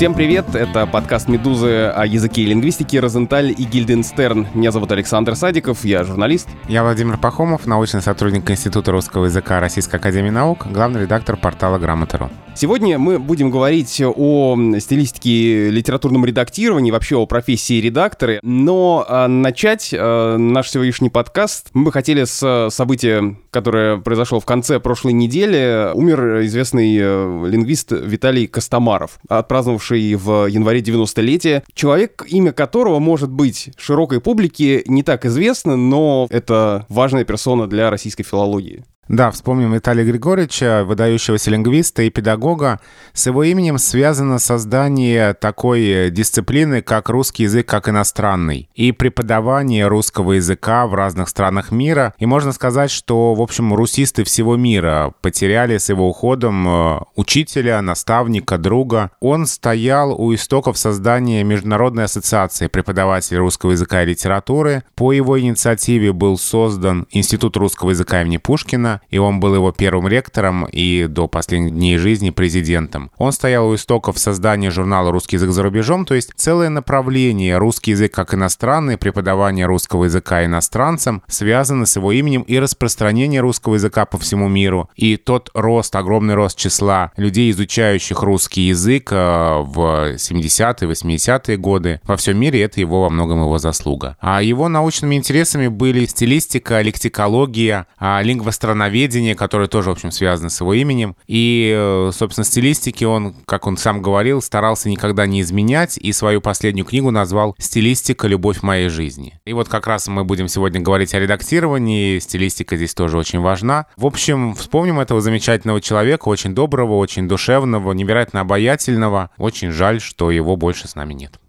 Всем привет, это подкаст «Медузы» о языке и лингвистике «Розенталь» и «Гильденстерн». Меня зовут Александр Садиков, я журналист. Я Владимир Пахомов, научный сотрудник Института русского языка Российской Академии Наук, главный редактор портала «Грамота.ру». Сегодня мы будем говорить о стилистике литературном редактировании, вообще о профессии редакторы, но а, начать а, наш сегодняшний подкаст мы бы хотели с события, которое произошло в конце прошлой недели. Умер известный э, лингвист Виталий Костомаров, отпраздновавший в январе 90-летие. Человек, имя которого, может быть, широкой публике не так известно, но это важная персона для российской филологии. Да, вспомним Виталия Григорьевича, выдающегося лингвиста и педагога. С его именем связано создание такой дисциплины, как русский язык как иностранный, и преподавание русского языка в разных странах мира. И можно сказать, что, в общем, русисты всего мира потеряли с его уходом э, учителя, наставника, друга. Он стоял у истоков создания Международной ассоциации преподавателей русского языка и литературы. По его инициативе был создан Институт русского языка имени Пушкина, и он был его первым ректором и до последних дней жизни президентом. Он стоял у истоков создания журнала «Русский язык за рубежом», то есть целое направление «Русский язык как иностранный», преподавание русского языка иностранцам связано с его именем и распространение русского языка по всему миру. И тот рост, огромный рост числа людей, изучающих русский язык э, в 70-е, 80-е годы во всем мире, это его во многом его заслуга. А его научными интересами были стилистика, лексикология, а романоведение, которое тоже, в общем, связано с его именем. И, э, собственно, стилистики он, как он сам говорил, старался никогда не изменять, и свою последнюю книгу назвал «Стилистика. Любовь моей жизни». И вот как раз мы будем сегодня говорить о редактировании, стилистика здесь тоже очень важна. В общем, вспомним этого замечательного человека, очень доброго, очень душевного, невероятно обаятельного. Очень жаль, что его больше с нами нет.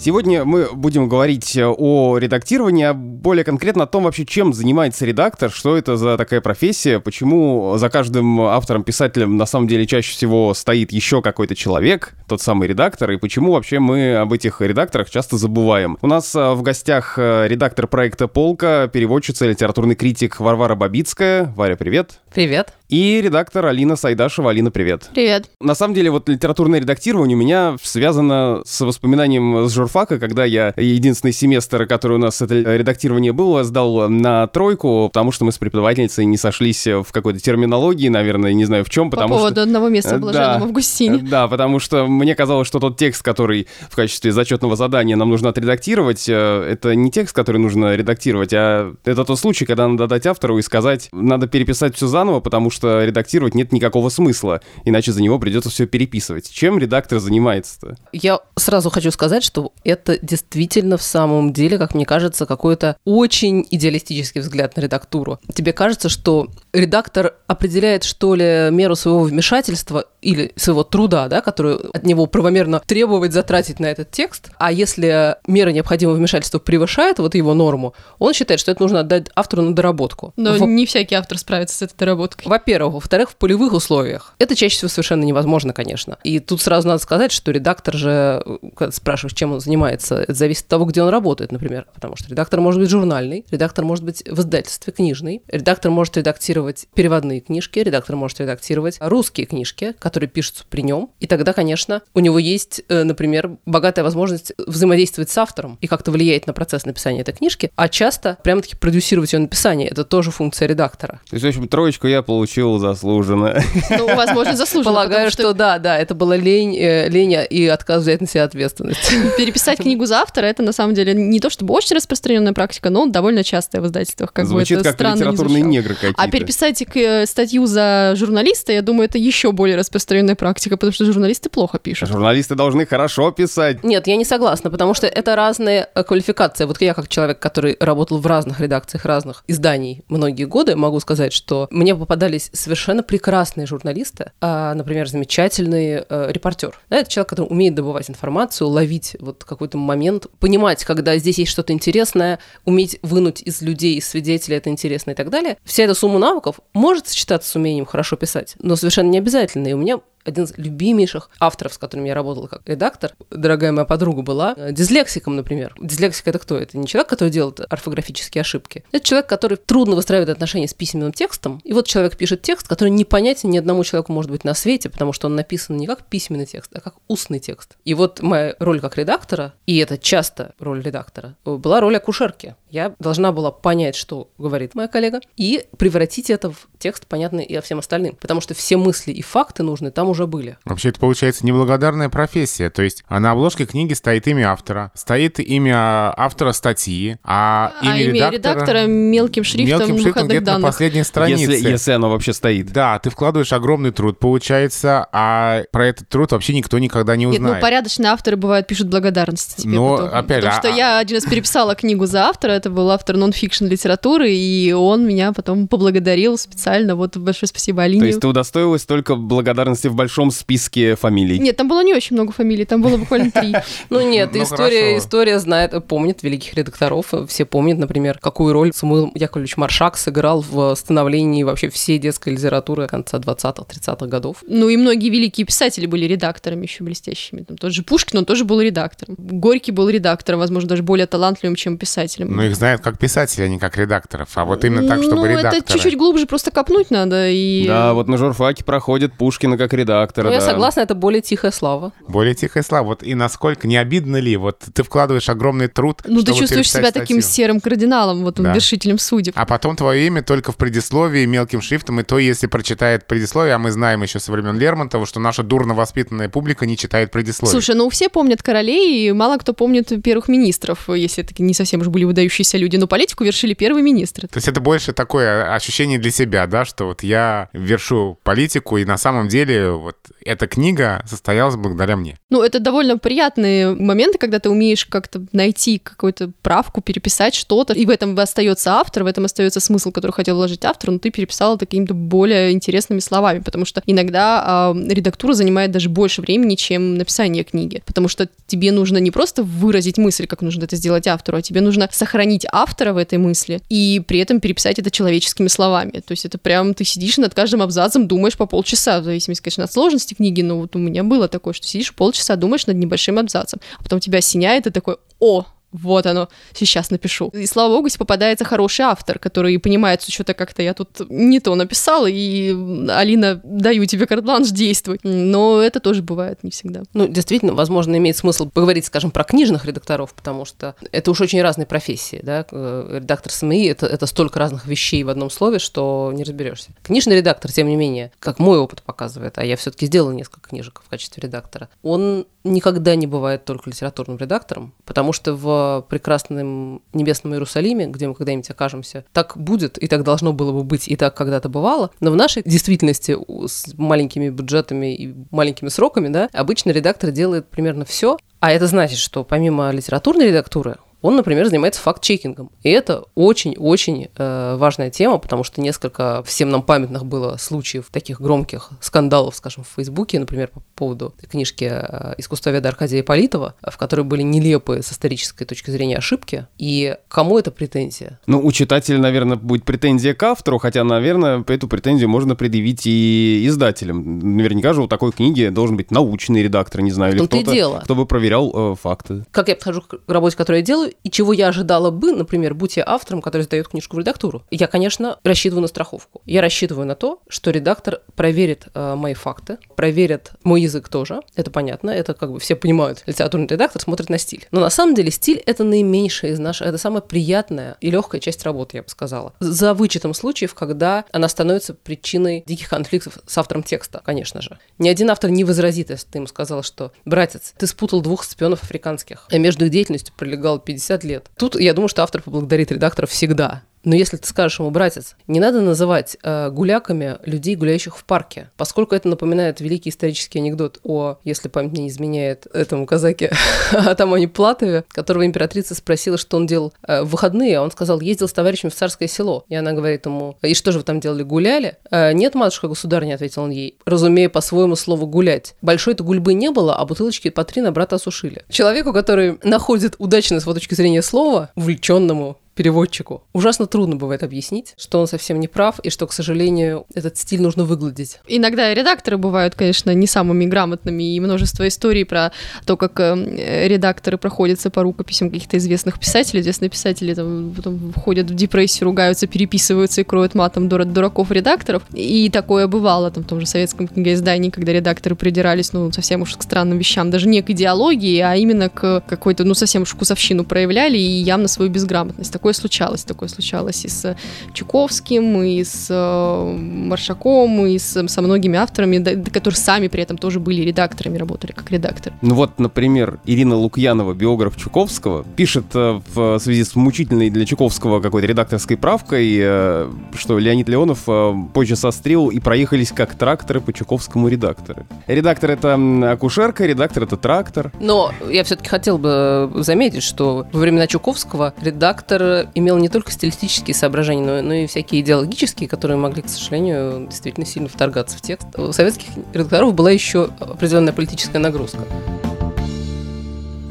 Сегодня мы будем говорить э, о редактировании, более конкретно о том вообще, чем занимается редактор, что это за такая профессия, почему за каждым автором-писателем на самом деле чаще всего стоит еще какой-то человек, тот самый редактор, и почему вообще мы об этих редакторах часто забываем. У нас э, в гостях э, редактор проекта «Полка», переводчица, литературный критик Варвара Бабицкая. Варя, привет. Привет. И редактор Алина Сайдашева. Алина, привет. Привет. На самом деле, вот литературное редактирование у меня связано с воспоминанием с журфака, когда я единственный семестр, который у нас это редактирование было, сдал на тройку, потому что мы с преподавательницей не сошлись в какой-то терминологии, наверное, не знаю в чем, потому По поводу что... одного места блаженного да, в Гусине. Да, потому что мне казалось, что тот текст, который в качестве зачетного задания нам нужно отредактировать, э, это не текст, который нужно редактировать, а это тот случай, когда надо дать автору и сказать, надо переписать все заново, потому что редактировать нет никакого смысла, иначе за него придется все переписывать. Чем редактор занимается-то? Я сразу хочу сказать, что это действительно в самом деле, как мне кажется, какой-то очень идеалистический взгляд на редактуру. Тебе кажется, что редактор определяет, что ли, меру своего вмешательства или своего труда, да, которую от него правомерно требовать затратить на этот текст, а если мера необходимого вмешательства превышает вот его норму, он считает, что это нужно отдать автору на доработку. Но в... не всякий автор справится с этой доработкой во-первых. Во-вторых, в полевых условиях. Это чаще всего совершенно невозможно, конечно. И тут сразу надо сказать, что редактор же, когда спрашиваешь, чем он занимается, это зависит от того, где он работает, например. Потому что редактор может быть журнальный, редактор может быть в издательстве книжный, редактор может редактировать переводные книжки, редактор может редактировать русские книжки, которые пишутся при нем. И тогда, конечно, у него есть, э, например, богатая возможность взаимодействовать с автором и как-то влиять на процесс написания этой книжки, а часто прямо-таки продюсировать ее написание. Это тоже функция редактора. То есть, в общем, троечку я получил получил заслуженно. Ну, возможно, заслуженно. Полагаю, что... что да, да, это была лень, э, лень и отказ взять на себя ответственность. Переписать книгу за автора, это на самом деле не то чтобы очень распространенная практика, но довольно частая в издательствах. Как Звучит бы это как странно литературные негры какие-то. А переписать э, статью за журналиста, я думаю, это еще более распространенная практика, потому что журналисты плохо пишут. Журналисты должны хорошо писать. Нет, я не согласна, потому что это разные э, квалификации. Вот я как человек, который работал в разных редакциях разных изданий многие годы, могу сказать, что мне попадались совершенно прекрасные журналисты, а, например, замечательный э, репортер. Да, это человек, который умеет добывать информацию, ловить вот какой-то момент, понимать, когда здесь есть что-то интересное, уметь вынуть из людей, из свидетелей это интересно и так далее. Вся эта сумма навыков может сочетаться с умением хорошо писать, но совершенно не обязательно. И у меня один из любимейших авторов, с которым я работала как редактор, дорогая моя подруга была, э, дислексиком, например. Дислексик это кто? Это не человек, который делает орфографические ошибки. Это человек, который трудно выстраивает отношения с письменным текстом. И вот человек пишет текст, который непонятен ни одному человеку может быть на свете, потому что он написан не как письменный текст, а как устный текст. И вот моя роль как редактора, и это часто роль редактора, была роль акушерки. Я должна была понять, что говорит моя коллега, и превратить это в текст, понятный и всем остальным. Потому что все мысли и факты нужны там уже были. Вообще, это получается неблагодарная профессия. То есть а на обложке книги стоит имя автора, стоит имя автора статьи, а, а имя, имя редактора, редактора мелким шрифтом, мелким шрифтом где-то данных. на последней странице. Если, если оно вообще стоит. Да, ты вкладываешь огромный труд, получается, а про этот труд вообще никто никогда не узнает. Нет, ну, порядочные авторы, бывают, пишут благодарности тебе Но, потом. опять Потому а, что я один раз переписала книгу за автора, это был автор нон-фикшн литературы, и он меня потом поблагодарил специально. Вот большое спасибо Алине. То есть ты удостоилась только благодарности в большом списке фамилий? Нет, там было не очень много фамилий, там было буквально три. Ну нет, история, история знает, помнит великих редакторов, все помнят, например, какую роль Самуил Яковлевич Маршак сыграл в становлении вообще всей детской литературы конца 20-х, 30-х годов. Ну и многие великие писатели были редакторами еще блестящими. Там тот же Пушкин, он тоже был редактором. Горький был редактором, возможно, даже более талантливым, чем писателем. Ну их знают как писателей, а не как редакторов. А вот именно так, чтобы ну, редакторы. это чуть-чуть глубже просто копнуть надо. И... Да, вот на журфаке проходит Пушкина как редактора. Ну, да. я согласна, это более тихая слава. Более тихая слава. Вот и насколько, не обидно ли, вот ты вкладываешь огромный труд, Ну, ты чувствуешь себя статью. таким серым кардиналом, вот да. вершителем судеб. А потом твое имя только в предисловии мелким шрифтом, и то, если прочитает предисловие, а мы знаем еще со времен Лермонтова, что наша дурно воспитанная публика не читает предисловие. Слушай, ну все помнят королей, и мало кто помнит первых министров, если это не совсем уж были выдающиеся люди, но политику вершили первые министры. То есть это больше такое ощущение для себя, да, что вот я вершу политику, и на самом деле вот эта книга состоялась благодаря мне. Ну, это довольно приятные моменты, когда ты умеешь как-то найти какую-то правку, переписать что-то, и в этом остается автор, в этом остается смысл, который хотел вложить автор, но ты переписала какими-то более интересными словами, потому что иногда э, редактура занимает даже больше времени, чем написание книги, потому что тебе нужно не просто выразить мысль, как нужно это сделать автору, а тебе нужно сохранить автора в этой мысли и при этом переписать это человеческими словами. То есть это прям ты сидишь над каждым абзацем, думаешь по полчаса, в зависимости, конечно, от сложности книги, но вот у меня было такое, что сидишь полчаса, думаешь над небольшим абзацем, а потом тебя осеняет и такой, о, вот оно, сейчас напишу. И слава богу, если попадается хороший автор, который понимает, что что-то как-то я тут не то написала, и Алина, даю тебе карт-бланш, действуй. Но это тоже бывает не всегда. Ну, действительно, возможно, имеет смысл поговорить, скажем, про книжных редакторов, потому что это уж очень разные профессии, да. Э, редактор СМИ это, это столько разных вещей в одном слове, что не разберешься. Книжный редактор, тем не менее, как мой опыт показывает, а я все-таки сделала несколько книжек в качестве редактора, он никогда не бывает только литературным редактором, потому что в прекрасном небесном Иерусалиме, где мы когда-нибудь окажемся, так будет, и так должно было бы быть, и так когда-то бывало. Но в нашей действительности с маленькими бюджетами и маленькими сроками, да, обычно редактор делает примерно все, а это значит, что помимо литературной редактуры он, например, занимается факт-чекингом. И это очень-очень э, важная тема, потому что несколько всем нам памятных было случаев таких громких скандалов, скажем, в Фейсбуке, например, по поводу книжки э, искусствоведа Аркадия Политова, в которой были нелепые с исторической точки зрения ошибки. И кому это претензия? Ну, у читателя, наверное, будет претензия к автору, хотя, наверное, эту претензию можно предъявить и издателям. Наверняка же у такой книги должен быть научный редактор, не знаю, или кто-то, кто бы проверял э, факты. Как я подхожу к работе, которую я делаю, и чего я ожидала бы, например, будь я автором, который сдает книжку в редактуру. Я, конечно, рассчитываю на страховку. Я рассчитываю на то, что редактор проверит э, мои факты, проверит мой язык тоже. Это понятно, это как бы все понимают. Литературный редактор смотрит на стиль. Но на самом деле стиль это наименьшая из наших, это самая приятная и легкая часть работы, я бы сказала. За вычетом случаев, когда она становится причиной диких конфликтов с автором текста, конечно же. Ни один автор не возразит, если ты ему сказал, что «Братец, ты спутал двух шпионов африканских, а между их деятельностью пролегал 50 50 лет. Тут я думаю, что автор поблагодарит редактора всегда. Но если ты скажешь ему, братец, не надо называть э, гуляками людей, гуляющих в парке, поскольку это напоминает великий исторический анекдот о, если память не изменяет, этому казаке Атамане Платове, которого императрица спросила, что он делал э, в выходные, а он сказал, ездил с товарищем в царское село. И она говорит ему, и что же вы там делали, гуляли? Э, нет, матушка государня, ответил он ей, разумея по-своему слово гулять. Большой-то гульбы не было, а бутылочки по три на брата осушили. Человеку, который находит удачно с его точки зрения слова, увлеченному, переводчику ужасно трудно бывает объяснить, что он совсем не прав, и что, к сожалению, этот стиль нужно выгладить. Иногда редакторы бывают, конечно, не самыми грамотными, и множество историй про то, как э, редакторы проходятся по рукописям каких-то известных писателей. Известные писатели там, потом входят в депрессию, ругаются, переписываются и кроют матом дура- дураков-редакторов. И такое бывало там в том же советском книгоиздании, когда редакторы придирались, ну, совсем уж к странным вещам, даже не к идеологии, а именно к какой-то, ну, совсем уж вкусовщину проявляли и явно свою безграмотность. Такое случалось, такое случалось и с Чуковским, и с э, Маршаком, и с, со многими авторами, да, которые сами при этом тоже были редакторами, работали как редакторы. Ну вот, например, Ирина Лукьянова, биограф Чуковского, пишет э, в связи с мучительной для Чуковского какой-то редакторской правкой, э, что Леонид Леонов позже сострил и проехались как тракторы по Чуковскому редактору. Редактор — это акушерка, редактор — это трактор. Но я все-таки хотел бы заметить, что во времена Чуковского редактор имел не только стилистические соображения, но, но и всякие идеологические, которые могли, к сожалению, действительно сильно вторгаться в текст. У советских редакторов была еще определенная политическая нагрузка.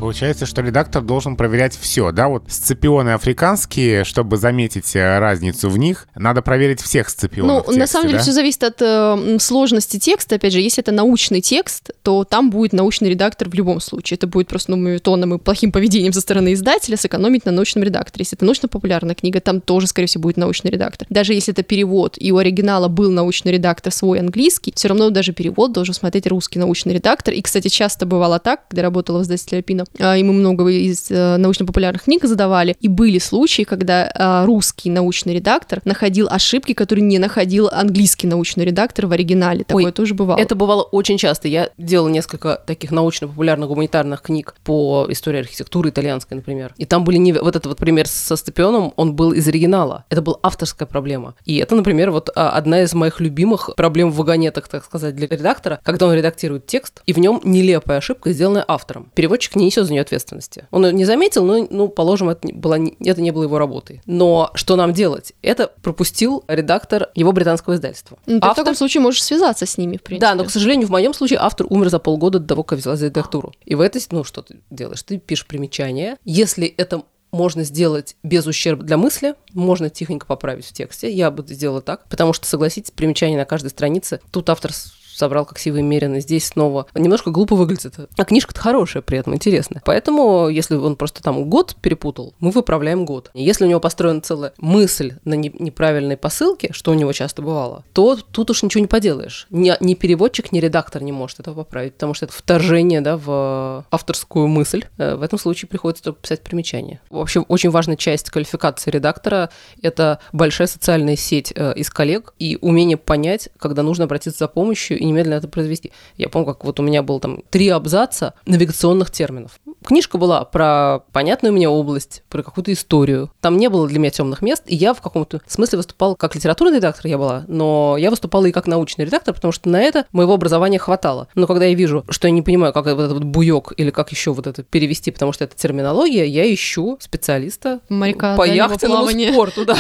Получается, что редактор должен проверять все, да? Вот сципионы африканские, чтобы заметить э, разницу в них, надо проверить всех Ну, сципионов на тексте, самом деле да? все зависит от э, сложности текста. Опять же, если это научный текст, то там будет научный редактор в любом случае. Это будет просто ну, моветоном и плохим поведением со стороны издателя сэкономить на научном редакторе. Если это научно-популярная книга, там тоже, скорее всего, будет научный редактор. Даже если это перевод, и у оригинала был научный редактор свой английский, все равно даже перевод должен смотреть русский научный редактор. И, кстати, часто бывало так, когда работала в издательстве Альпина, и мы много из э, научно-популярных книг задавали, и были случаи, когда а, русский научный редактор находил ошибки, которые не находил английский научный редактор в оригинале. Такое Ой, тоже бывало. Это бывало очень часто. Я делала несколько таких научно-популярных гуманитарных книг по истории архитектуры итальянской, например. И там были не... Вот этот вот пример со Степионом, он был из оригинала. Это была авторская проблема. И это, например, вот а, одна из моих любимых проблем в вагонетах, так сказать, для редактора, когда он редактирует текст, и в нем нелепая ошибка, сделанная автором. Переводчик не несет за нее ответственности. Он ее не заметил, но, ну, положим, это не, была, это не было его работой. Но что нам делать? Это пропустил редактор его британского издательства. Ну, ты в Автор- таком случае можешь связаться с ними, в принципе. да, но, к сожалению, в моем случае автор умер за полгода до того, как взялась за редактуру. И в этой, ну, что ты делаешь? Ты пишешь примечание. Если это можно сделать без ущерба для мысли, можно тихонько поправить в тексте. Я бы сделала так, потому что, согласитесь, примечание на каждой странице. Тут автор собрал как сивый меренно, здесь снова. Немножко глупо выглядит. А книжка-то хорошая при этом, интересная. Поэтому, если он просто там год перепутал, мы выправляем год. Если у него построена целая мысль на не- неправильной посылке, что у него часто бывало, то тут уж ничего не поделаешь. Ни, ни переводчик, ни редактор не может этого поправить, потому что это вторжение да, в авторскую мысль. Э, В этом случае приходится только писать примечание. Вообще, очень важная часть квалификации редактора — это большая социальная сеть э, из коллег и умение понять, когда нужно обратиться за помощью и немедленно это произвести. Я помню, как вот у меня было там три абзаца навигационных терминов. Книжка была про понятную мне область, про какую-то историю. Там не было для меня темных мест, и я в каком-то смысле выступала как литературный редактор я была, но я выступала и как научный редактор, потому что на это моего образования хватало. Но когда я вижу, что я не понимаю, как вот этот вот буёк или как еще вот это перевести, потому что это терминология, я ищу специалиста Моряка по яхтенному плавания. спорту, да.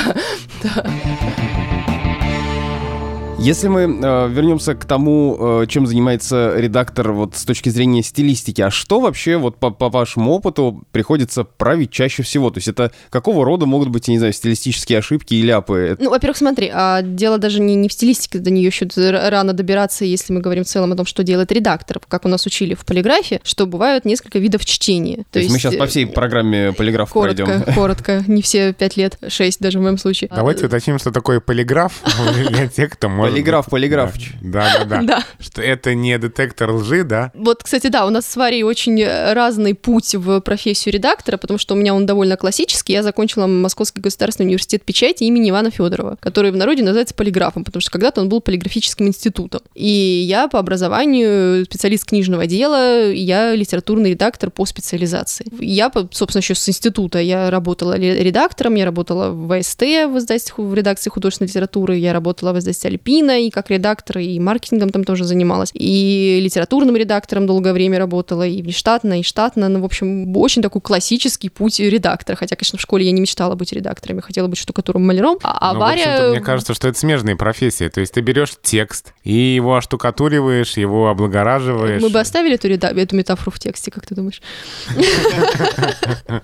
Да. Если мы э, вернемся к тому, э, чем занимается редактор вот с точки зрения стилистики, а что вообще вот по, по вашему опыту приходится править чаще всего? То есть это какого рода могут быть, я не знаю, стилистические ошибки и ляпы? Ну, во-первых, смотри, а дело даже не, не в стилистике, до нее еще рано добираться, если мы говорим в целом о том, что делает редактор, как у нас учили в полиграфе, что бывают несколько видов чтения. То есть мы сейчас э, по всей программе полиграф Коротко, пройдем. коротко, не все пять лет, шесть даже в моем случае. Давайте уточним, что такое полиграф для тех, кто может... Полиграф, быть- полиграфыч. Да, да, да. Да. Что это не детектор лжи, да? Вот, кстати, да, у нас с Варей очень э, разный путь в профессию редактора, потому что у меня он довольно классический. Я закончила Московский государственный университет печати имени Ивана Федорова, который в народе называется полиграфом, потому что когда-то он был полиграфическим институтом. И я по образованию специалист книжного дела, я литературный редактор по специализации. Я, собственно, еще с института я работала редактором, я работала в ВСТ, в, издательстве, в редакции художественной литературы, я работала в издательстве Альпина, магазина, и как редактор, и маркетингом там тоже занималась, и литературным редактором долгое время работала, и внештатно, и штатно. Ну, в общем, очень такой классический путь редактора. Хотя, конечно, в школе я не мечтала быть редактором, я хотела быть штукатуром маляром. А, а Ну, общем-то, мне кажется, что это смежные профессии. То есть ты берешь текст и его оштукатуриваешь, его облагораживаешь. Мы бы оставили эту, реда- эту метафору в тексте, как ты думаешь?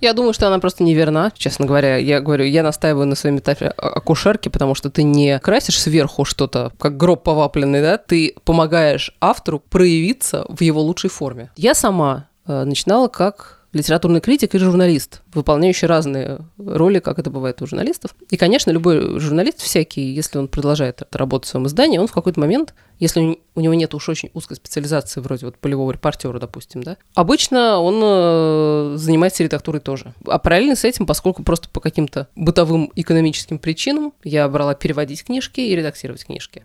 Я думаю, что она просто неверна, честно говоря. Я говорю, я настаиваю на своей метафоре акушерки, потому что ты не красишь сверху что-то, как гроб повапленный, да, ты помогаешь автору проявиться в его лучшей форме. Я сама э, начинала как литературный критик и журналист, выполняющий разные роли, как это бывает у журналистов. И, конечно, любой журналист всякий, если он продолжает работать в своем издании, он в какой-то момент, если у него нет уж очень узкой специализации, вроде вот полевого репортера, допустим, да, обычно он э, занимается редактурой тоже. А параллельно с этим, поскольку просто по каким-то бытовым экономическим причинам я брала переводить книжки и редактировать книжки.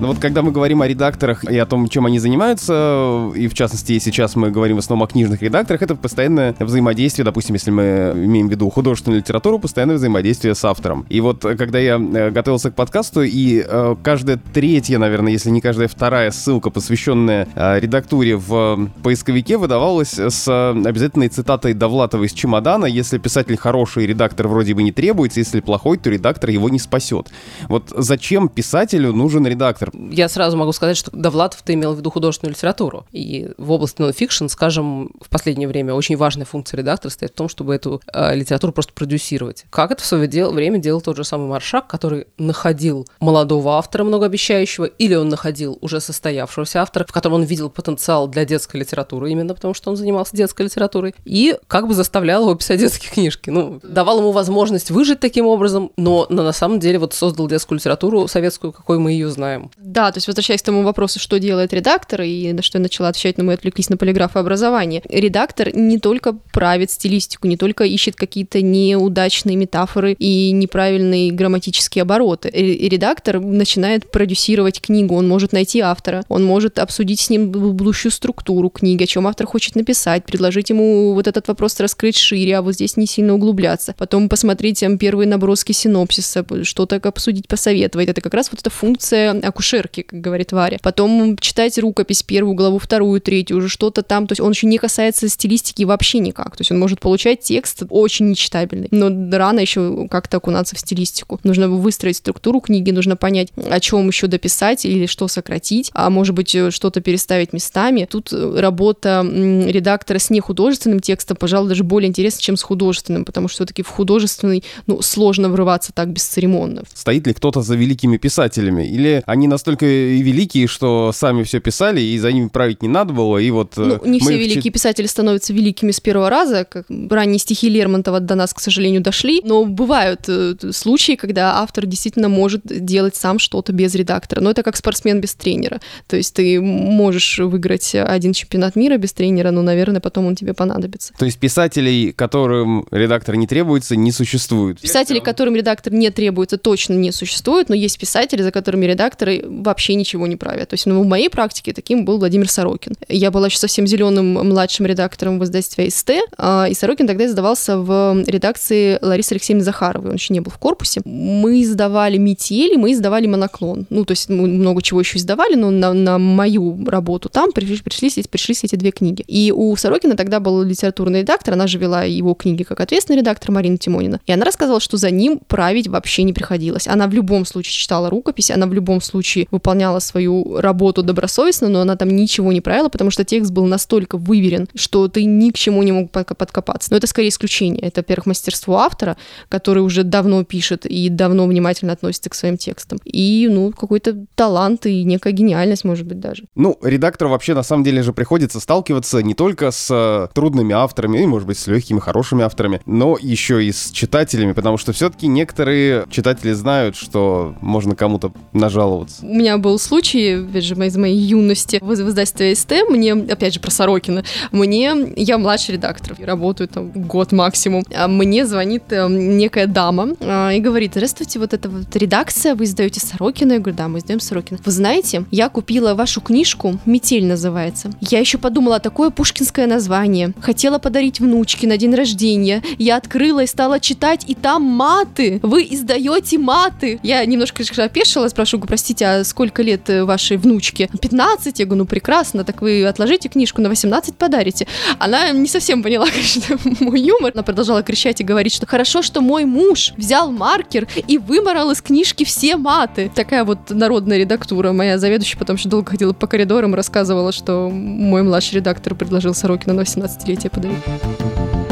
Но вот когда мы говорим о редакторах и о том, чем они занимаются, и в частности сейчас мы говорим в основном о книжных редакторах, это постоянное взаимодействие, допустим, если мы имеем в виду художественную литературу, постоянное взаимодействие с автором. И вот э, когда я э, готовился к подкасту, и э, каждая третья, наверное, если не каждая вторая ссылка, посвященная э, редактуре в э, поисковике, выдавалась с э, обязательной цитатой Довлатова из «Чемодана», если писатель хороший, редактор вроде бы не требуется, если плохой, то редактор его не спасет. Вот зачем писателю нужен редактор? Я сразу могу сказать, что Довлатов ты имел в виду художественную литературу. И в области нонфикшн, скажем, в последнее время очень важная функция редактора стоит в том, чтобы эту э, литературу просто продюсировать. Как это в свое дел, время делал тот же самый Маршак, который находил молодого автора многообещающего, или он находил уже состоявшегося автора, в котором он видел потенциал для детской литературы, именно потому что он занимался детской литературой, и как бы заставлял его писать детские книжки. Ну, давал ему возможность выжить таким образом, но, но на самом деле вот создал детскую литературу советскую, какой мы ее знаем. Да, то есть возвращаясь к тому вопросу, что делает редактор, и на что я начала отвечать, но мы отвлеклись на полиграф и образование. Редактор не только правит стилистику, не только ищет какие-то неудачные метафоры и неправильные грамматические обороты. Ре- Редактор начинает продюсировать книгу, он может найти автора, он может обсудить с ним будущую структуру книги, о чем автор хочет написать, предложить ему вот этот вопрос раскрыть шире, а вот здесь не сильно углубляться. Потом посмотреть там, первые наброски синопсиса, что-то обсудить, посоветовать. Это как раз вот эта функция акушерки, как говорит Варя. Потом читать рукопись, первую главу, вторую, третью, уже что-то там. То есть он еще не касается стилистики вообще никак. То есть он может получать текст очень нечитабельный, но рано еще как-то окунаться в стилистику. Нужно выстроить структуру книги, нужно понять, о чем еще дописать или что сократить, а может быть э, что-то переставить местами. Тут э, работа редактора с нехудожественным текстом, пожалуй, даже более интересна, чем с художественным, потому что все-таки в художественный, ну, сложно врываться так бесцеремонно. Стоит ли кто-то за великими писателями? Или они настолько и великие, что сами все писали, и за ними править не надо было, и вот... э, Ну, не все великие писатели становятся великими с первого раза, как ранние стихи Лермонтова до нас, к сожалению, дошли, но бывают э, случаи, когда автор действительно может делать сам что-то без редактора, но это как спортсмен без тренера, то есть ты можешь выиграть один чемпионат мира без тренера, но, наверное, потом он тебе понадобится. То есть писателей, которым редактор не требуется, не существует. Писателей, которым редактор не требуется, точно не существует, но есть писатели, за которыми редакторы вообще ничего не правят. То есть ну, в моей практике таким был Владимир Сорокин. Я была еще совсем зеленым младшим редактором в издательстве СТ, а, и Сорокин тогда издавался в редакции Ларисы Алексеевны Захаровой. Он еще не был в корпусе. Мы издавали «Метели», мы издавали «Моноклон». Ну, то есть мы много чего еще издавали, но на, на мою работу там пришли, пришлись, эти- пришлись эти две книги. И у Сорокина тогда был литературный редактор, она же вела его книги как ответственный редактор Марина Тимонина. И она рассказывала, что за ним править вообще не приходилось. Она в любом случае читала рукопись, она в любом случае выполняла свою работу добросовестно, но она там ничего не правила, потому что текст был настолько выверен, что ты ни к чему не мог подкопаться. Но это скорее исключение. Это, во-первых, мастерство автора, который уже давно пишет и давно внимательно относится к своим текстам. И, ну, какой-то талант и некая гениальность, может быть, даже. Ну, редактору вообще на самом деле же приходится сталкиваться не только с э, трудными авторами, и, может быть, с легкими, хорошими авторами, но еще и с читателями, потому что все-таки некоторые читатели знают, что можно кому-то нажаловаться. У меня был случай, опять же, из моей юности в издательстве СТ, мне, опять же, про Сорокина, мне, я младший редактор, работаю там год максимум, а мне звонит э, некая дама э, и говорит, здравствуйте, вот эта вот редакция, вы издаете Сорокина? Я говорю, да, мы издаем Сорокина. Вы знаете, я купила вашу книжку, «Метель» называется. Я еще подумала, такое пушкинское название. Хотела подарить внучке на день рождения. Я открыла и стала читать, и там маты. Вы издаете маты. Я немножко опешила, спрашиваю, простите, а сколько лет э, вашей внучке? 15. Я говорю, ну прекрасно, так вы отложите книжку, на 18 подарите. Она не совсем поняла, конечно, мой юмор. Она продолжала кричать и говорить, что хорошо, что мой муж взял маркер и выморал из книжки все маты. Такая вот народная редактура. Моя заведующая потом еще долго ходила по коридорам рассказывала, что мой младший редактор предложил Сорокина на 18-летие подарить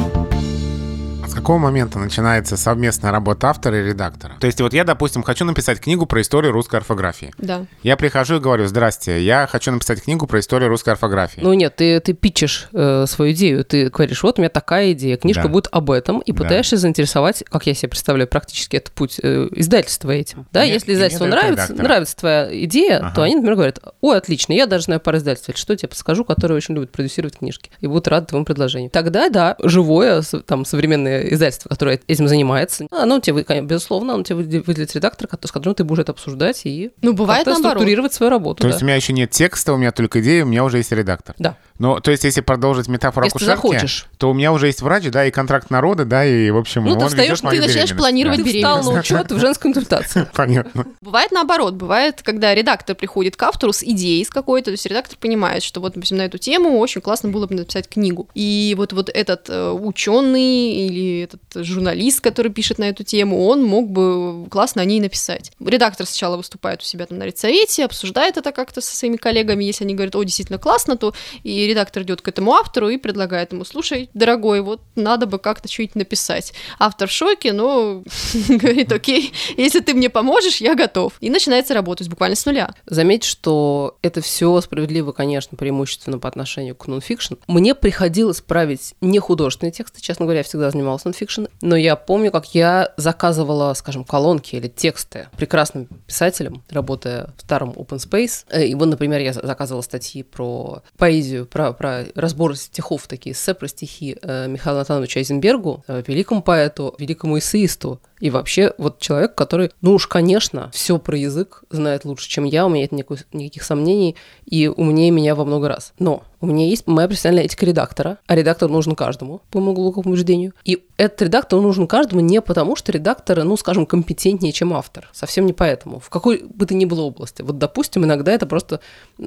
какого момента начинается совместная работа автора и редактора? То есть вот я, допустим, хочу написать книгу про историю русской орфографии. Да. Я прихожу и говорю, здрасте, я хочу написать книгу про историю русской орфографии. Ну нет, ты, ты питчешь э, свою идею, ты говоришь, вот у меня такая идея, книжка да. будет об этом, и пытаешься да. заинтересовать, как я себе представляю, практически этот путь э, издательства этим. Да, нет, если издательству нравится, нравится твоя идея, ага. то они, например, говорят, ой, отлично, я даже знаю пару издательств, что тебе подскажу, которые очень любят продюсировать книжки, и будут рады твоему предложению. Тогда, да, живое, там, современное издательство, которое этим занимается, оно тебе, безусловно, оно тебе выделит редактор, с которым ты будешь это обсуждать и ну, бывает наоборот. структурировать свою работу. То да. есть у меня еще нет текста, у меня только идея, у меня уже есть редактор. Да. Ну, то есть, если продолжить метафору если акушерки, захочешь. то у меня уже есть врач, да, и контракт народа, да, и, в общем, Ну, ты встаешь, ты начинаешь планировать да. беременность. Ты встал на учет в женской консультации. Понятно. Бывает наоборот, бывает, когда редактор приходит к автору с идеей с какой-то, то есть редактор понимает, что вот, допустим, на эту тему очень классно было бы написать книгу. И вот, вот этот э, ученый или этот журналист, который пишет на эту тему, он мог бы классно о ней написать. Редактор сначала выступает у себя там на редсовете, обсуждает это как-то со своими коллегами, если они говорят, о, действительно классно, то и редактор идет к этому автору и предлагает ему, слушай, дорогой, вот надо бы как-то что-нибудь написать. Автор в шоке, но говорит, окей, если ты мне поможешь, я готов. И начинается работать буквально с нуля. Заметь, что это все справедливо, конечно, преимущественно по отношению к нонфикшн. Мне приходилось править не художественные тексты, честно говоря, я всегда занималась нонфикшн, но я помню, как я заказывала, скажем, колонки или тексты прекрасным писателям, работая в старом open space. Э, и вот, например, я заказывала статьи про поэзию, про, про разбор стихов, такие эссе про стихи э, Михаила Натановича Айзенбергу, э, великому поэту, великому эссеисту, и вообще вот человек, который, ну уж, конечно, все про язык знает лучше, чем я, у меня нет никаких, никаких сомнений, и умнее меня во много раз. Но у меня есть моя профессиональная этика редактора, а редактор нужен каждому, по моему глубокому убеждению. И этот редактор нужен каждому не потому, что редактор, ну, скажем, компетентнее, чем автор. Совсем не поэтому. В какой бы то ни было области. Вот, допустим, иногда это просто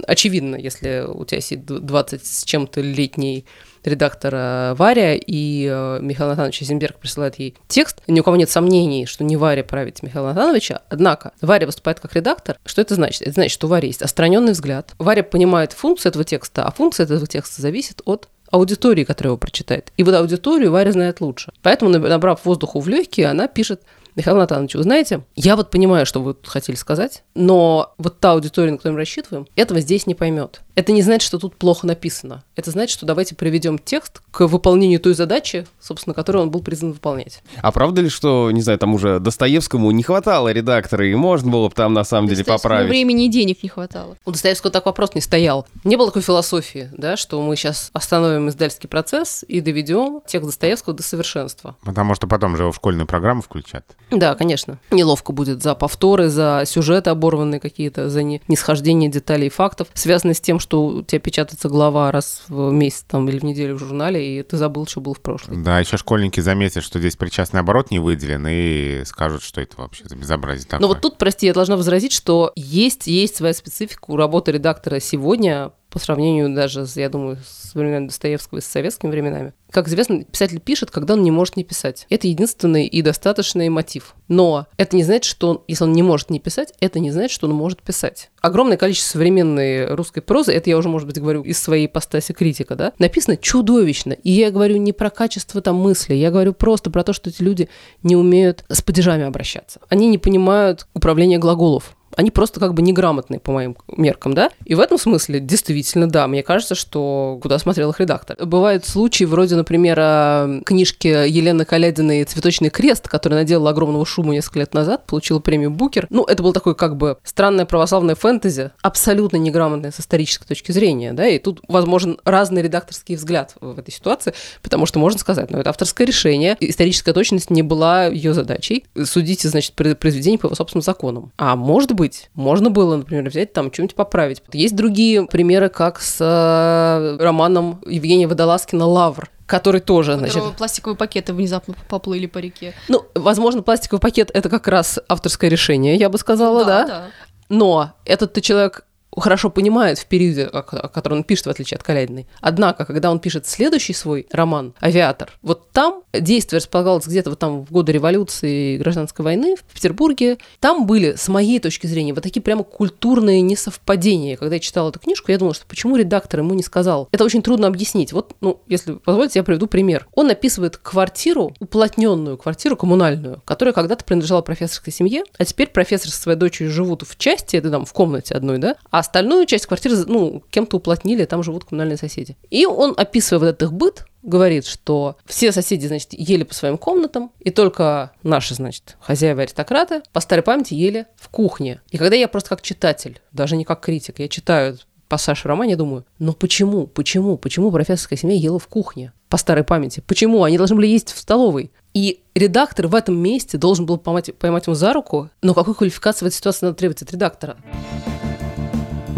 очевидно, если у тебя сидит 20 с чем-то летний редактора Варя, и э, Михаил Натанович Зимберг присылает ей текст. Ни у кого нет сомнений, что не Варя правит Михаила Натановича, однако Варя выступает как редактор. Что это значит? Это значит, что у Вари есть отстраненный взгляд. Варя понимает функцию этого текста, а функция этого текста зависит от аудитории, которая его прочитает. И вот аудиторию Варя знает лучше. Поэтому, набрав воздуху в легкие, она пишет Михаил Натанович, вы знаете, я вот понимаю, что вы хотели сказать, но вот та аудитория, на которую мы рассчитываем, этого здесь не поймет. Это не значит, что тут плохо написано. Это значит, что давайте приведем текст к выполнению той задачи, собственно, которую он был призван выполнять. А правда ли, что, не знаю, там уже Достоевскому не хватало редактора, и можно было бы там на самом деле поправить? времени и денег не хватало. У Достоевского так вопрос не стоял. Не было такой философии, да, что мы сейчас остановим издательский процесс и доведем текст Достоевского до совершенства. Потому что потом же его в школьную программу включат. Да, конечно. Неловко будет за повторы, за сюжеты оборванные какие-то, за не, нисхождение деталей и фактов, связанные с тем, что у тебя печатается глава раз в месяц там, или в неделю в журнале, и ты забыл, что было в прошлом. Да, еще школьники заметят, что здесь причастный оборот не выделен, и скажут, что это вообще за безобразие такое. Но вот тут, прости, я должна возразить, что есть, есть своя специфика у работы редактора сегодня по сравнению даже, я думаю, с временами Достоевского и с советскими временами. Как известно, писатель пишет, когда он не может не писать. Это единственный и достаточный мотив. Но это не значит, что он, если он не может не писать, это не значит, что он может писать. Огромное количество современной русской прозы, это я уже, может быть, говорю из своей постаси критика, да, написано чудовищно. И я говорю не про качество там мысли, я говорю просто про то, что эти люди не умеют с падежами обращаться. Они не понимают управления глаголов они просто как бы неграмотные по моим меркам, да? И в этом смысле, действительно, да, мне кажется, что куда смотрел их редактор. Бывают случаи вроде, например, э, книжки Елены Калядиной «Цветочный крест», которая наделала огромного шума несколько лет назад, получила премию Букер. Ну, это был такой как бы странное православное фэнтези, абсолютно неграмотное с исторической точки зрения, да, и тут возможен разный редакторский взгляд в этой ситуации, потому что можно сказать, ну, это авторское решение, историческая точность не была ее задачей. Судите, значит, произведение по его собственным законам. А может быть, можно было, например, взять там что-нибудь поправить. Есть другие примеры, как с э, романом Евгения Водолазкина «Лавр», который тоже, значит... пластиковые пакеты внезапно поплыли по реке. Ну, возможно, пластиковый пакет — это как раз авторское решение, я бы сказала, да? Да, да. Но этот ты человек хорошо понимает в периоде, о котором он пишет, в отличие от Калядиной. Однако, когда он пишет следующий свой роман «Авиатор», вот там действие располагалось где-то вот там в годы революции и гражданской войны в Петербурге. Там были, с моей точки зрения, вот такие прямо культурные несовпадения. Когда я читала эту книжку, я думала, что почему редактор ему не сказал? Это очень трудно объяснить. Вот, ну, если позволите, я приведу пример. Он описывает квартиру, уплотненную квартиру коммунальную, которая когда-то принадлежала профессорской семье, а теперь профессор со своей дочерью живут в части, это там в комнате одной, да, а остальную часть квартиры, ну, кем-то уплотнили, там живут коммунальные соседи. И он, описывая вот этот их быт, говорит, что все соседи, значит, ели по своим комнатам, и только наши, значит, хозяева-аристократы по старой памяти ели в кухне. И когда я просто как читатель, даже не как критик, я читаю пассаж в романе, я думаю, ну почему, почему, почему профессорская семья ела в кухне по старой памяти? Почему? Они должны были есть в столовой. И редактор в этом месте должен был поймать, поймать ему за руку, но какой квалификации в этой ситуации надо требовать от редактора?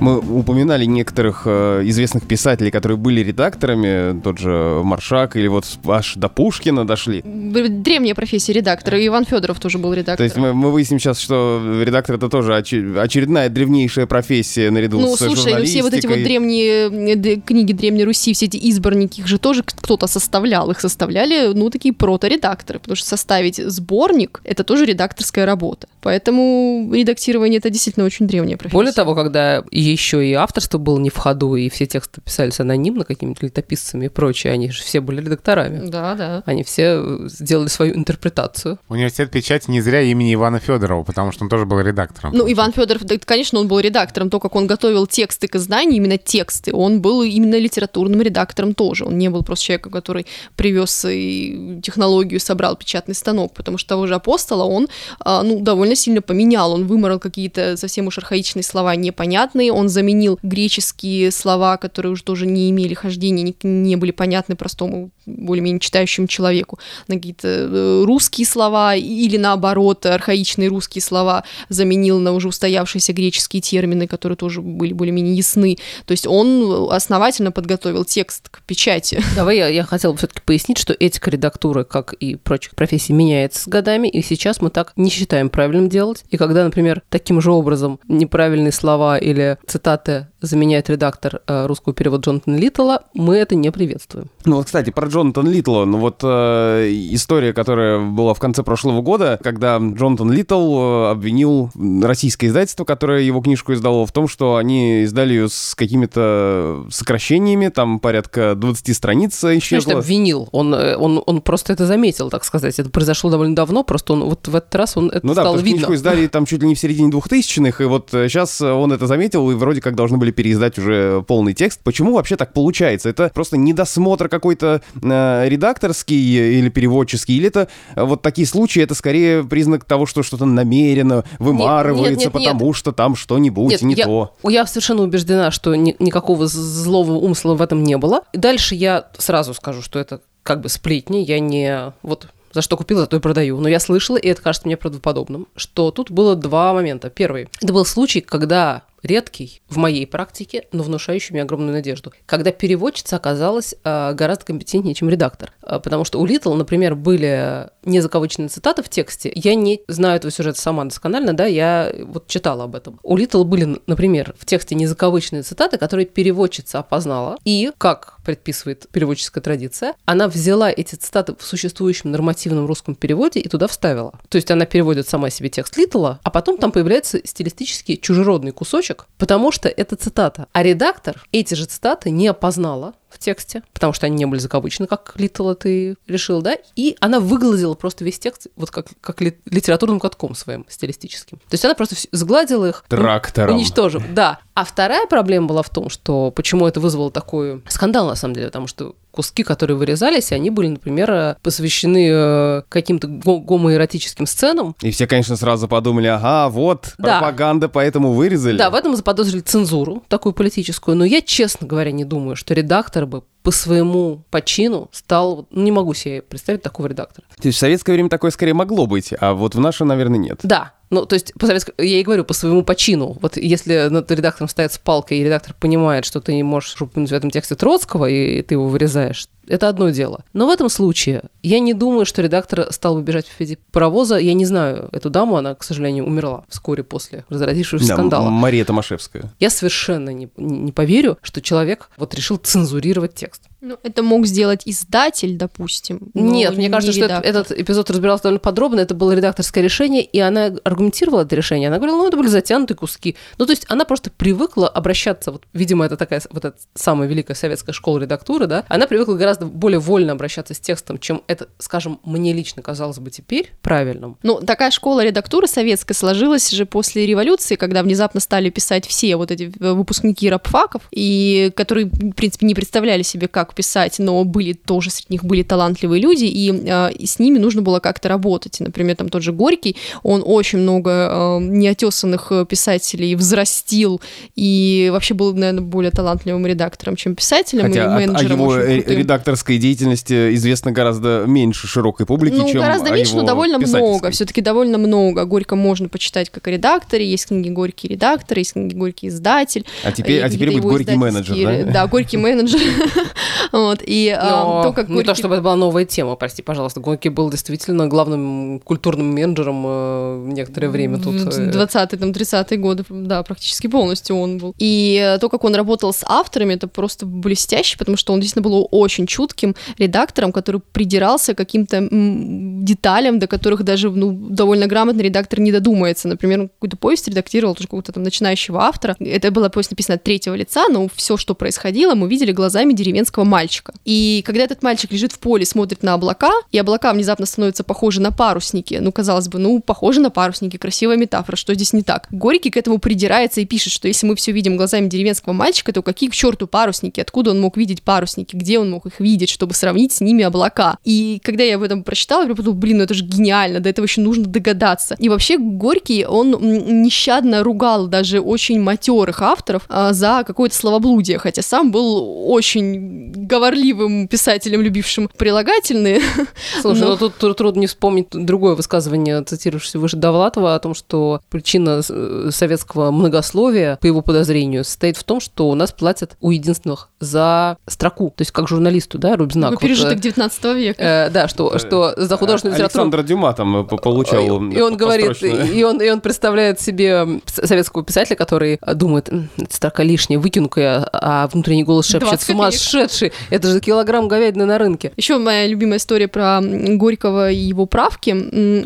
Мы упоминали некоторых э, известных писателей, которые были редакторами, тот же Маршак или вот аж до Пушкина дошли. Древняя профессия редактора, Иван Федоров тоже был редактором. То есть мы, мы выясним сейчас, что редактор это тоже очередная древнейшая профессия наряду ну, с слушай, ну, все вот эти вот древние книги Древней Руси, все эти избранники, их же тоже кто-то составлял. Их составляли, ну, такие прото-редакторы, потому что составить сборник — это тоже редакторская работа. Поэтому редактирование — это действительно очень древняя профессия. Более того, когда еще и авторство было не в ходу, и все тексты писались анонимно какими-то летописцами и прочее, они же все были редакторами. Да, да. Они все э, сделали свою интерпретацию. Университет печати не зря имени Ивана Федорова, потому что он тоже был редактором. Ну, Иван Федоров, да, конечно, он был редактором, то, как он готовил тексты к изданию, именно тексты, он был именно литературным редактором тоже. Он не был просто человеком, который привез и технологию, собрал печатный станок, потому что того же апостола он, а, ну, довольно сильно поменял, он выморал какие-то совсем уж архаичные слова непонятные, он заменил греческие слова, которые уже тоже не имели хождения, не, не были понятны простому, более-менее читающему человеку, на какие-то э, русские слова или наоборот архаичные русские слова заменил на уже устоявшиеся греческие термины, которые тоже были более-менее ясны. То есть он основательно подготовил текст к печати. Давай я, я хотела все-таки пояснить, что этика редактуры, как и прочих профессий, меняется с годами, и сейчас мы так не считаем правильным делать. И когда, например, таким же образом неправильные слова или цитаты заменяет редактор э, русского перевода Джонатана Литтла, мы это не приветствуем. Ну вот, кстати, про Джонатана Литтла, ну вот э, история, которая была в конце прошлого года, когда Джонатан Литтл э, обвинил российское издательство, которое его книжку издало, в том, что они издали ее с какими-то сокращениями, там порядка 20 страниц исчезло. Значит, обвинил. Он, э, он, он просто это заметил, так сказать. Это произошло довольно давно, просто он вот в этот раз он это ну да, стало видно. книжку издали там чуть ли не в середине двухтысячных, и вот сейчас он это заметил, и вроде как должны были переиздать уже полный текст. Почему вообще так получается? Это просто недосмотр какой-то э, редакторский или переводческий, или это э, вот такие случаи, это скорее признак того, что что-то намеренно вымарывается, нет, нет, нет, потому что там что-нибудь не я, то. Я совершенно убеждена, что ни, никакого злого умысла в этом не было. И дальше я сразу скажу, что это как бы сплетни, я не... Вот за что купила, то и продаю. Но я слышала, и это кажется мне правдоподобным, что тут было два момента. Первый. Это был случай, когда редкий в моей практике, но внушающий мне огромную надежду. Когда переводчица оказалась э, гораздо компетентнее, чем редактор. Э, потому что у Литл, например, были незаковыченные цитаты в тексте. Я не знаю этого сюжета сама досконально, да, я вот читала об этом. У Литл были, например, в тексте незаковыченные цитаты, которые переводчица опознала. И, как предписывает переводческая традиция, она взяла эти цитаты в существующем нормативном русском переводе и туда вставила. То есть она переводит сама себе текст Литла, а потом там появляется стилистически чужеродный кусочек, потому что это цитата. А редактор эти же цитаты не опознала, в тексте, потому что они не были закавычены, как Литл ты решил, да, и она выгладила просто весь текст вот как, как ли, литературным катком своим стилистическим. То есть она просто сгладила их. Трактором. Уничтожив, да. А вторая проблема была в том, что почему это вызвало такой скандал, на самом деле, потому что куски, которые вырезались, они были, например, э, посвящены э, каким-то го- гомоэротическим сценам, И все, конечно, сразу подумали, ага, вот, Да. пропаганда, поэтому вырезали. Да, в этом заподозрили цензуру, такую политическую. Но я, честно говоря, не думаю, что редактор бы по своему почину стал... ну, Не могу себе представить такого редактора. То есть в советское время такое скорее могло быть, а вот в наше, наверное, нет. Да, ну, то есть, по советск- я и говорю, по своему почину. Вот если над редактором стоит с палкой, и редактор понимает, что ты не можешь упомянуть в этом тексте Троцкого, и ты его вырезаешь, это одно дело. Но в этом случае я не думаю, что редактор стал бы бежать впереди паровоза. Я не знаю эту даму, она, к сожалению, умерла вскоре после разразившегося Да, скандала. Мария Томашевская. Я совершенно не, не поверю, что человек вот решил цензурировать текст. Ну, это мог сделать издатель, допустим. Нет, мне не кажется, что это- редактор. этот эпизод разбирался довольно подробно. Это было редакторское решение, и она аргументировала это решение. Она говорила, ну, это были затянутые куски. Ну, то есть она просто привыкла обращаться, вот, видимо, это такая вот эта самая великая советская школа редактуры, да, она привыкла гораздо более вольно обращаться с текстом, чем это, скажем, мне лично казалось бы теперь правильным. Ну, такая школа редактуры советская сложилась же после революции, когда внезапно стали писать все вот эти выпускники рабфаков, и которые, в принципе, не представляли себе, как писать, но были тоже среди них были талантливые люди, и, э, и с ними нужно было как-то работать. Например, там тот же Горький, он очень много э, неотесанных э, писателей взрастил, и вообще был, наверное, более талантливым редактором, чем писателем, и Хотя о- о, менеджером его э, редакторской деятельности известно гораздо меньше широкой публике, Ну, чем гораздо меньше, но довольно много. Все-таки довольно много. Горько можно почитать как о редакторе. Есть книги Горький редактор, есть книги Горький издатель. А теперь, а и теперь будет горький менеджер, да? Да, Горький менеджер. Вот, и а, Но то, как не то, Горький- чтобы это была новая тема, прости, пожалуйста. Горький был действительно главным культурным менеджером э, некоторое время тут. В э, 20-е, там, 30-е годы, да, практически полностью он был. И э, то, как он работал с авторами, это просто блестяще, потому что он действительно был очень чутким редактором, который придирался к каким-то деталям, до которых даже, ну, довольно грамотный редактор не додумается. Например, он какую-то повесть редактировал, тоже какого-то там начинающего автора. Это была повесть написана от третьего лица, но все, что происходило, мы видели глазами деревенского мальчика. И когда этот мальчик лежит в поле, смотрит на облака, и облака внезапно становятся похожи на парусники, ну, казалось бы, ну, похожи на парусники, красивая метафора, что здесь не так? Горький к этому придирается и пишет, что если мы все видим глазами деревенского мальчика, то какие к черту парусники? Откуда он мог видеть парусники? Где он мог их видеть, чтобы сравнить с ними облака? И когда я об этом прочитала, я подумала, блин, ну это же гениально, до этого еще нужно догадаться. И вообще Горький, он нещадно ругал даже очень матерых авторов а, за какое-то словоблудие, хотя сам был очень говорливым писателем, любившим прилагательные. Слушай, Ну. ну тут тр- трудно не вспомнить другое высказывание, цитирующееся выше Довлатова, о том, что причина э, советского многословия, по его подозрению, состоит в том, что у нас платят у единственных за строку, то есть как журналисту, да, Рубзнак. Вот, пережиток э, 19 века. э, да, что, что за художественную литературу... Александр Дюма там э, по- получал И он говорит, и он, и он представляет себе советского писателя, который э, думает, «М, эта строка лишняя, выкину-ка я, а внутренний голос шепчет, 20 это же килограмм говядины на рынке. Еще моя любимая история про Горького и его правки.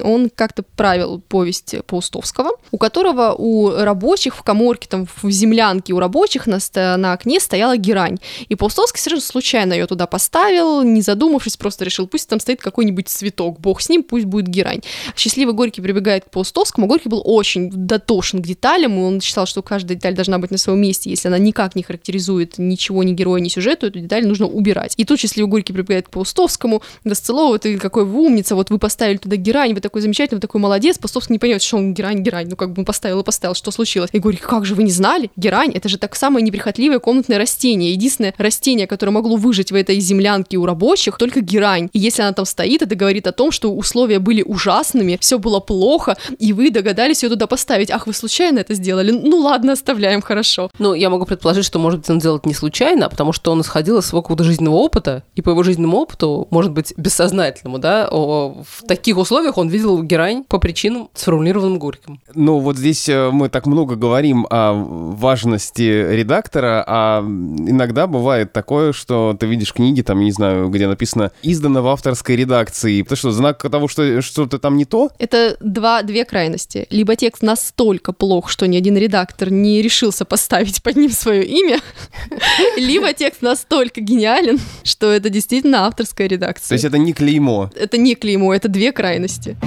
Он как-то правил повесть Паустовского, у которого у рабочих в коморке, там, в землянке у рабочих на, на окне стояла герань. И Паустовский совершенно случайно ее туда поставил, не задумавшись, просто решил, пусть там стоит какой-нибудь цветок, бог с ним, пусть будет герань. Счастливый Горький прибегает к Паустовскому. Горький был очень дотошен к деталям, и он считал, что каждая деталь должна быть на своем месте. Если она никак не характеризует ничего, ни героя, ни сюжета, эту деталь нужно убирать. И тут счастливый Горький прибегает к Паустовскому, Досцелова, ты какой вы умница, вот вы поставили туда герань, вы такой замечательный, вы такой молодец. Паустовский не понимает, что он герань, герань, ну как бы он поставил и поставил, что случилось. И Горький, как же вы не знали? Герань, это же так самое неприхотливое комнатное растение. Единственное растение, которое могло выжить в этой землянке у рабочих, только герань. И если она там стоит, это говорит о том, что условия были ужасными, все было плохо, и вы догадались ее туда поставить. Ах, вы случайно это сделали? Ну ладно, оставляем, хорошо. Ну, я могу предположить, что, может быть, он делает не случайно, а потому что он исходил из своего какого-то жизненного опыта, и по его жизненному опыту, может быть, бессознательному, да, в таких условиях он видел герань по причинам, сформулированным Горьким. Ну, вот здесь э, мы так много говорим о важности редактора, а иногда бывает такое, что ты видишь книги, там, не знаю, где написано «издано в авторской редакции». Это что, знак того, что что-то там не то? Это два, две крайности. Либо текст настолько плох, что ни один редактор не решился поставить под ним свое имя, либо текст настолько гениален, что это действительно авторская редакция. То есть это не клеймо. Это не клеймо, это две крайности.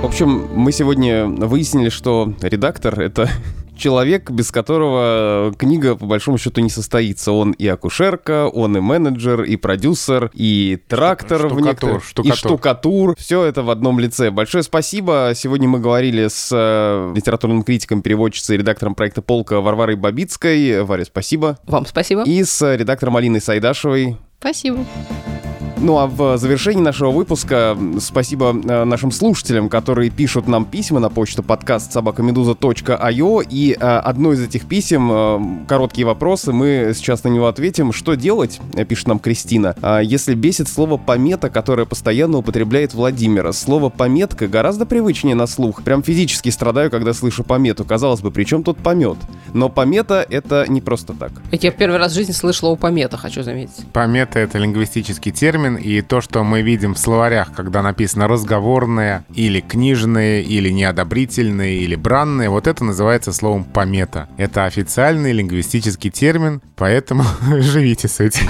В общем, мы сегодня выяснили, что редактор — это человек, без которого книга, по большому счету, не состоится. Он и акушерка, он и менеджер, и продюсер, и трактор Штукатур, в некоторых... штукатур. И штукатур. Все это в одном лице. Большое спасибо. Сегодня мы говорили с э, литературным критиком, переводчицей, редактором проекта «Полка» Варварой Бабицкой. Варя, спасибо. Вам спасибо. И с редактором Алиной Сайдашевой. Спасибо. Ну а в завершении нашего выпуска спасибо э, нашим слушателям, которые пишут нам письма на почту подкаст собакамедуза.io и э, одно из этих писем, э, короткие вопросы, мы сейчас на него ответим. Что делать, пишет нам Кристина, «А если бесит слово «помета», которое постоянно употребляет Владимира? Слово «пометка» гораздо привычнее на слух. Прям физически страдаю, когда слышу помету. Казалось бы, при чем тут помет? Но помета — это не просто так. Я в первый раз в жизни слышала о помета, хочу заметить. Помета — это лингвистический термин, и то, что мы видим в словарях, когда написано разговорные, или книжные, или неодобрительные, или бранные, вот это называется словом помета. Это официальный лингвистический термин, поэтому живите с этим.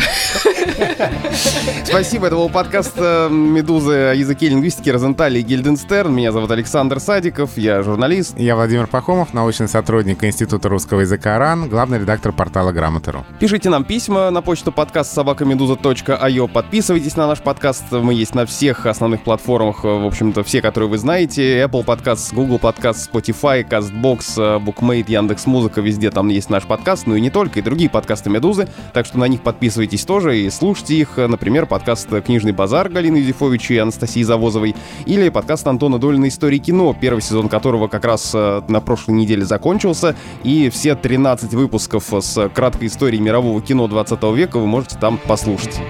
Спасибо, это был подкаст э, «Медузы» о языке лингвистики Розентали и Гильденстерн. Меня зовут Александр Садиков, я журналист. Я Владимир Пахомов, научный сотрудник Института русского языка РАН, главный редактор портала Грамота.ру. Пишите нам письма на почту подкаст собакамедуза.io. Подписывайтесь на наш подкаст. Мы есть на всех основных платформах, э, в общем-то, все, которые вы знаете. Apple подкаст, Google подкаст, Spotify, CastBox, Bookmate, Яндекс.Музыка. Везде там есть наш подкаст, ну и не только, и другие подкасты Медузы. Так что на них подписывайтесь тоже и слушайте их. Например, подкаст «Книжный базар» Галины Юзефович и Анастасии Завозовой. Или подкаст Антона Долина «Истории кино», первый сезон которого как раз э, на прошлой неделе закончился. И все 13 выпусков с краткой историей мирового кино 20 века вы можете там послушать.